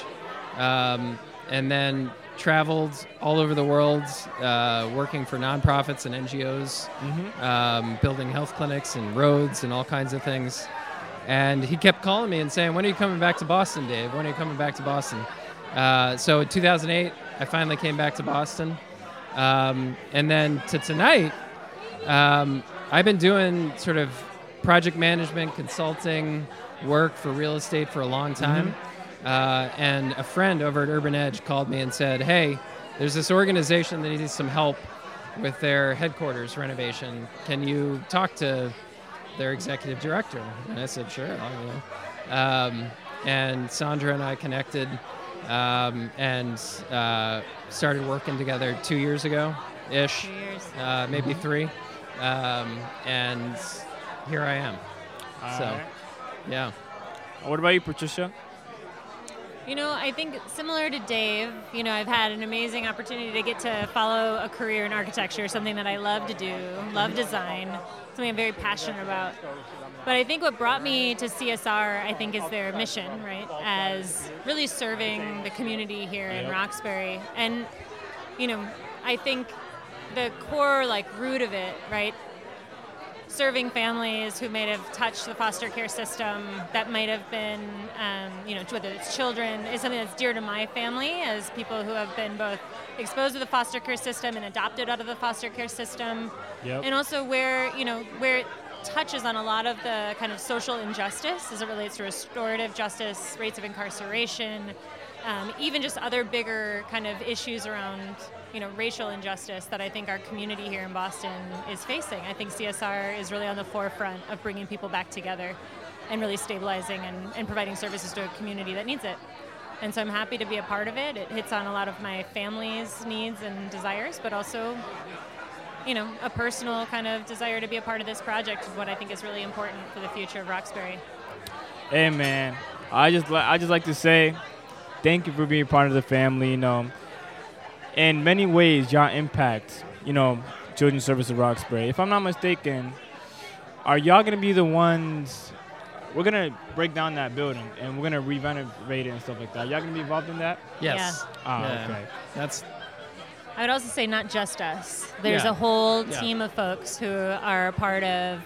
um, and then traveled all over the world uh, working for nonprofits and NGOs, Mhm. um, building health clinics and roads and all kinds of things. And he kept calling me and saying, "When are you coming back to Boston, Dave? When are you coming back to Boston?" Uh, so in 2008, I finally came back to Boston, um, and then to tonight, um, I've been doing sort of project management, consulting work for real estate for a long time. Uh, and a friend over at Urban Edge called me and said, Hey, there's this organization that needs some help with their headquarters renovation. Can you talk to their executive director? And I said, Sure. I'll, you know. um, and Sandra and I connected um, and uh, started working together two years ago ish, Two years. uh, maybe three. Um, and here I am. so, Alright. yeah. What about you, Patricia? You know, I think similar to Dave, you know, I've had an amazing opportunity to get to follow a career in architecture, something that I love to do, love design, something I'm very passionate about. But I think what brought me to CSR, I think, is their mission, right? As really serving the community here in Roxbury. And, you know, I think the core, like, root of it, right? Serving families who may have touched the foster care system that might have been, um, you know, whether it's children, is something that's dear to my family as people who have been both exposed to the foster care system and adopted out of the foster care system. Yep. And also where, you know, where it touches on a lot of the kind of social injustice as it relates to restorative justice, rates of incarceration, um, even just other bigger kind of issues around you know racial injustice that I think our community here in Boston is facing. I think CSR is really on the forefront of bringing people back together and really stabilizing and, and providing services to a community that needs it. And so I'm happy to be a part of it. It hits on a lot of my family's needs and desires, but also you know, a personal kind of desire to be a part of this project is what I think is really important for the future of Roxbury. Hey man, I just li- I just like to say thank you for being part of the family. You know, in many ways, y'all impact you know Children's Service of Roxbury. If I'm not mistaken, are y'all gonna be the ones? We're gonna break down that building and we're gonna renovate it and stuff like that. Y'all gonna be involved in that? Yes. Ah, Yeah. okay. That's I would also say not just us. There's Yeah. a whole Yeah. team of folks who are a part of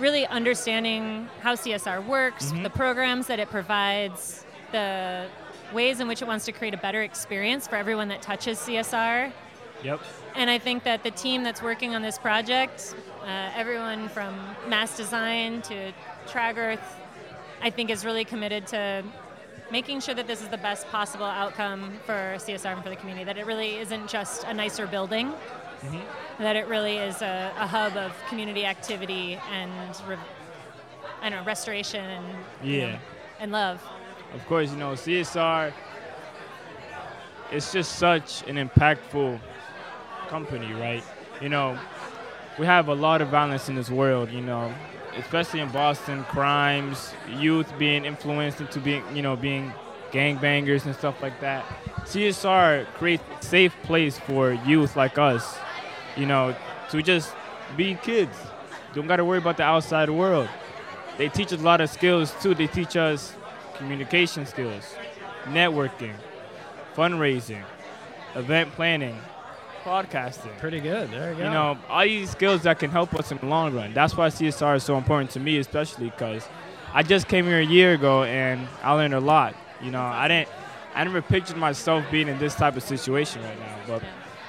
really understanding how CSR works, Mm-hmm. Mhm. the programs that it provides, the ways in which it wants to create a better experience for everyone that touches CSR. Yep. And I think that the team that's working on this project, uh, everyone from Mass Design to Tragerth, I think is really committed to making sure that this is the best possible outcome for CSR and for the community. That it really isn't just a nicer building, that it really is a, a hub of community activity and re- I don't know restoration and you know, Yeah. and love. Of course, you know, CSR it's just such an impactful company, right? You know, we have a lot of violence in this world, you know, especially in Boston, crimes, youth being influenced into being, you know, being gangbangers and stuff like that. CSR creates a safe place for youth like us, you know, to just be kids. Don't got to worry about the outside world. They teach us a lot of skills too. They teach us communication skills, networking, fundraising, event planning, podcasting. pretty good. There you go. You know, all these skills that can help us in the long run. That's why CSR is so important to me, especially because I just came here a year ago and I learned a lot. You know, I didn't, I never pictured myself being in this type of situation right now. But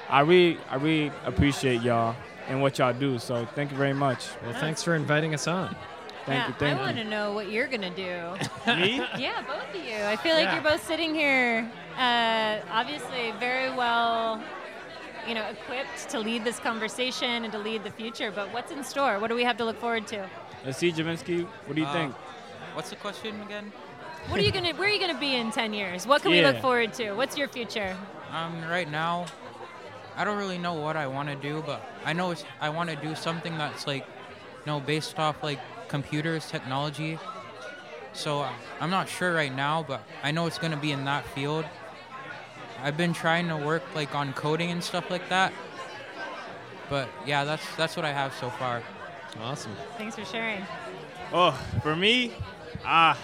I really, I really appreciate y'all and what y'all do. So thank you very much. well, thanks for inviting us on. Thank yeah, you, thank I want to know what you're gonna do. *laughs* Me? Yeah, both of you. I feel like Yeah. you're both sitting here, uh, obviously very well, you know, equipped to lead this conversation and to lead the future. But what's in store? What do we have to look forward to? Let's see, Javinsky. What do you Uh, think? What's the question again? What are you gonna? Where are you gonna be in 10 years? What can we look forward to? What's your future? Um, right now, I don't really know what I want to do, but I know it's, I want to do something that's like, you know, based off like computers, technology. So uh, I'm not sure right now, but I know it's gonna be in that field. I've been trying to work like on coding and stuff like that. But yeah, that's that's what I have so far. Awesome. Thanks for sharing. Oh, for me, ah,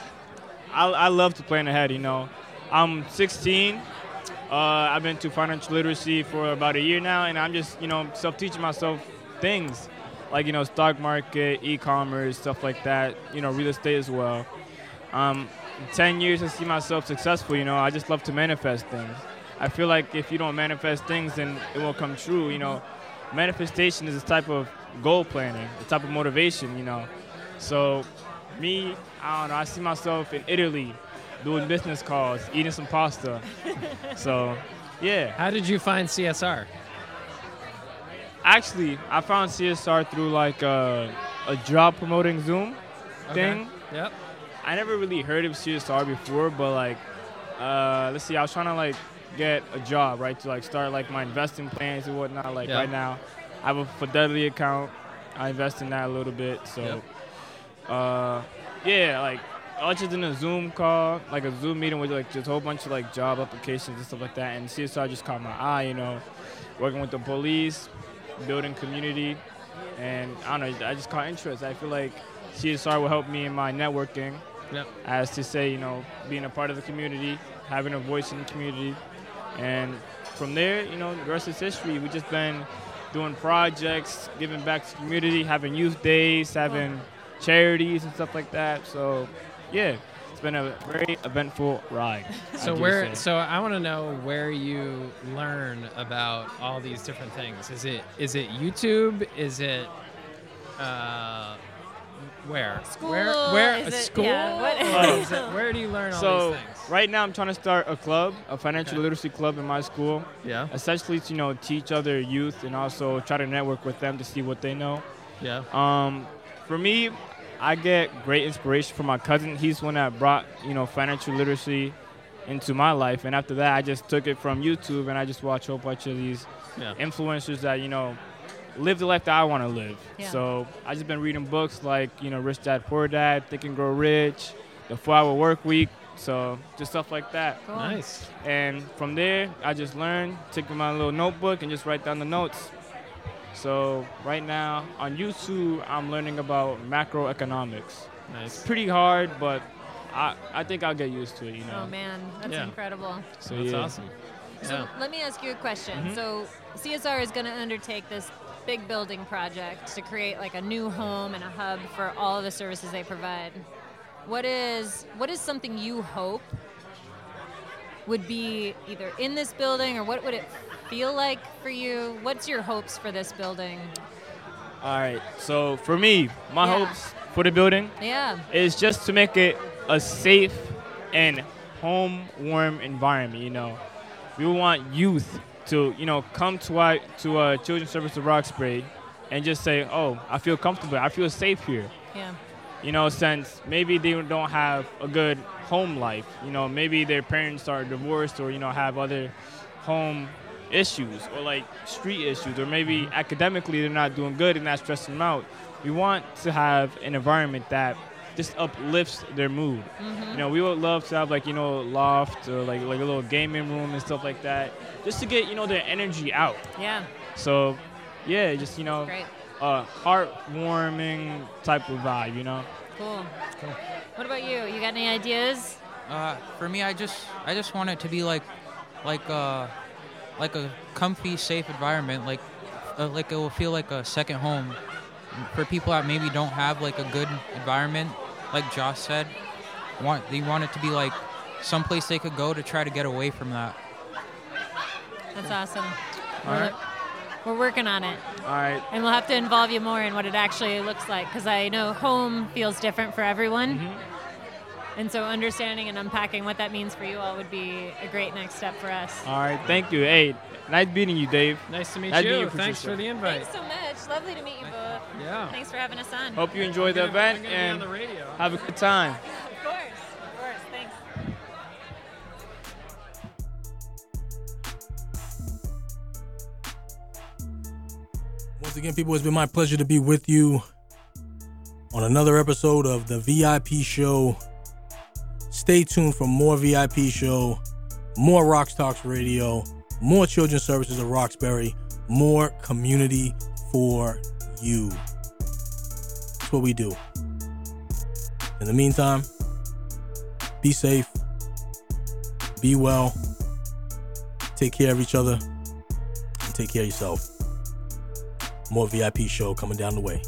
I, I love to plan ahead. You know, I'm 16. Uh, I've been to financial literacy for about a year now, and I'm just you know self-teaching myself things like you know stock market, e-commerce, stuff like that. You know, real estate as well. Um, 10 years, I see myself successful. You know, I just love to manifest things. I feel like if you don't manifest things, then it won't come true. You know, manifestation is a type of goal planning, a type of motivation. You know, so me, I don't know. I see myself in Italy doing business calls, eating some pasta. *laughs* so, yeah. How did you find CSR? Actually, I found CSR through like a, a job promoting Zoom thing. Yep. I never really heard of CSR before, but like, uh, let's see, I was trying to like get a job, right, to like start like my investing plans and whatnot. Like Yeah. right now, I have a Fidelity account. I invest in that a little bit. So, Yep. uh, yeah, like I was just in a Zoom call, like a Zoom meeting with like just a whole bunch of like job applications and stuff like that. And CSR just caught my eye, you know, working with the police, building community, and I don't know, I just caught interest. I feel like CSR will help me in my networking, Yep. as to say, you know, being a part of the community, having a voice in the community, and from there, you know, the rest is history. We've just been doing projects, giving back to the community, having youth days, having charities and stuff like that. So, yeah, it's been a very eventful ride. So where? say. So I want to know where you learn about all these different things. Is it is it YouTube? Is it uh, where? School? Where? Where? Is a it- school? yeah, what- *laughs* Or is it- where do you learn all so these things? right now I'm trying to start a club, a financial Okay. literacy club in my school. Yeah. Essentially, to you know, teach other youth and also try to network with them to see what they know. Yeah. Um, for me, I get great inspiration from my cousin. He's the one that brought you know financial literacy into my life, and after that, I just took it from YouTube and I just watch a whole bunch of these Yeah. influencers that you know live the life that I want to live. Yeah. So I just been reading books like you know Rich Dad Poor Dad, Think and Grow Rich, The Four Hour Work Week. So just stuff like that. Cool. Nice. And from there, I just learned, take my little notebook and just write down the notes. So right now on YouTube, I'm learning about macroeconomics. Nice. It's pretty hard, but I, I think I'll get used to it. You know. Oh man, that's Yeah. incredible. So That's yeah. awesome. So Yeah. let me ask you a question. Mhm. So CSR is going to undertake this big building project to create like a new home and a hub for all of the services they provide. What is what is something you hope would be either in this building or what would it feel like for you? What's your hopes for this building? All right. So for me, my Yeah. hopes for the building Yeah. is just to make it a safe and home warm environment. You know, we want youth to you know come to our to a children's service of Roxbury and just say, "Oh, I feel comfortable. I feel safe here." Yeah. You know, since maybe they don't have a good home life. You know, maybe their parents are divorced or you know have other home issues or like street issues or maybe academically they're not doing good and that's stressing them out. We want to have an environment that just uplifts their mood. Mm-hmm. You know, we would love to have like you know loft or like like a little gaming room and stuff like that, just to get you know their energy out. Yeah. So, yeah, just you know, Great. a heartwarming type of vibe. You know. Cool. Cool. What about you? You got any ideas? Uh, for me, I just I just want it to be like like uh like a comfy, safe environment. Like uh, like it will feel like a second home for people that maybe don't have like a good environment. Like Josh said, want they want it to be like someplace they could go to try to get away from that. That's awesome. All we're, we're working on it. All right. And we'll have to involve you more in what it actually looks like because I know home feels different for everyone. Mm-hmm. And so understanding and unpacking what that means for you all would be a great next step for us. All right. Thank you. Hey, nice meeting you, Dave. Nice to meet Nice meeting you. Thanks for the invite. Thanks so much. Lovely to meet you both. Yeah. Thanks for having us on. Hope you enjoy the I'm gonna- event I'm gonna be and on the radio. have a good time. Of course. Of course. Thanks. Once again, people, it's been my pleasure to be with you on another episode of the VIP show. Stay tuned for more VIP show, more Rocks Talks Radio, more children's services of Roxbury, more community for you. That's what we do. In the meantime, be safe, be well, take care of each other, and take care of yourself. More VIP show coming down the way.